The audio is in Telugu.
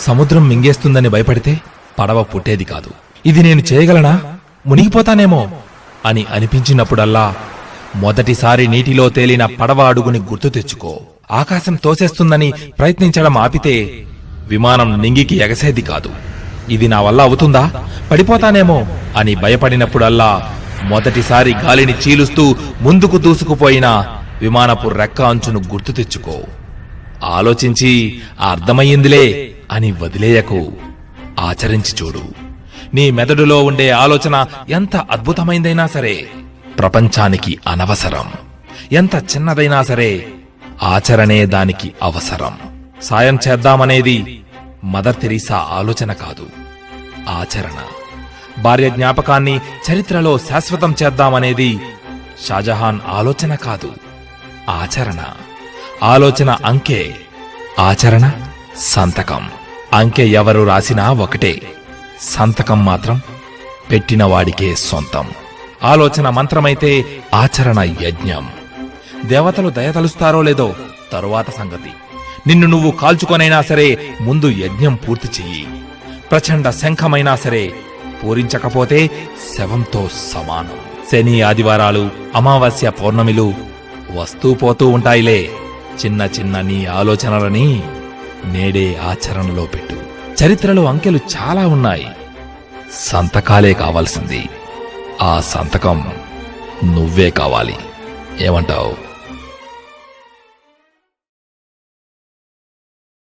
సముద్రం మింగేస్తుందని భయపడితే పడవ పుట్టేది కాదు. ఇది నేను చేయగలనా? మునిగిపోతానేమో అని అనిపించినప్పుడల్లా మొదటిసారి నీటిలో తేలిన పడవ అడుగుని గుర్తు తెచ్చుకో. ఆకాశం తోసేస్తుందని ప్రయత్నించడం ఆపితే విమానం నింగికి ఎగసేది కాదు. ఇది నా వల్ల అవుతుందా? పడిపోతానేమో అని భయపడినప్పుడల్లా మొదటిసారి గాలిని చీలుస్తూ ముందుకు దూసుకుపోయిన విమానపు రెక్క అంచును గుర్తు తెచ్చుకో. ఆలోచించి అర్థమయ్యిందిలే. అని వదిలేయకు. ఆచరించి చూడు. నీ మెదడులో ఉండే ఆలోచన ఎంత అద్భుతమైందైనా సరే ప్రపంచానికి అనవసరం. ఎంత చిన్నదైనా సరే ఆచరణే దానికి అవసరం. సాయం చేద్దామనేది మదర్ తెరీసా ఆలోచన కాదు ఆచరణ. భార్య జ్ఞాపకాన్ని చరిత్రలో శాశ్వతం చేద్దామనేది షాజహాన్ ఆలోచన కాదు ఆచరణ. ఆలోచన అంకే ఆచరణ సంతకం. అంకె ఎవరు రాసినా ఒకటే. సంతకం మాత్రం పెట్టిన వాడికే సొంతం. ఆలోచన మంత్రమైతే ఆచరణ యజ్ఞం. దేవతలు దయతలుస్తారో లేదో తరువాత సంగతి. నిన్ను నువ్వు కాల్చుకొనైనా సరే ముందు యజ్ఞం పూర్తి చెయ్యి. ప్రచండ శంఖమైనా సరే పూరించకపోతే శవంతో సమానం. శని ఆదివారాలు అమావాస్య పౌర్ణమిలు వస్తూ పోతూ ఉంటాయిలే. చిన్న చిన్న నీ ఆలోచనలని నేడే ఆచరణలో పెట్టు. చరిత్రలో అంకెలు చాలా ఉన్నాయి. సంతకాలే కావాల్సింది. ఆ సంతకం నువ్వే కావాలి. ఏమంటావు?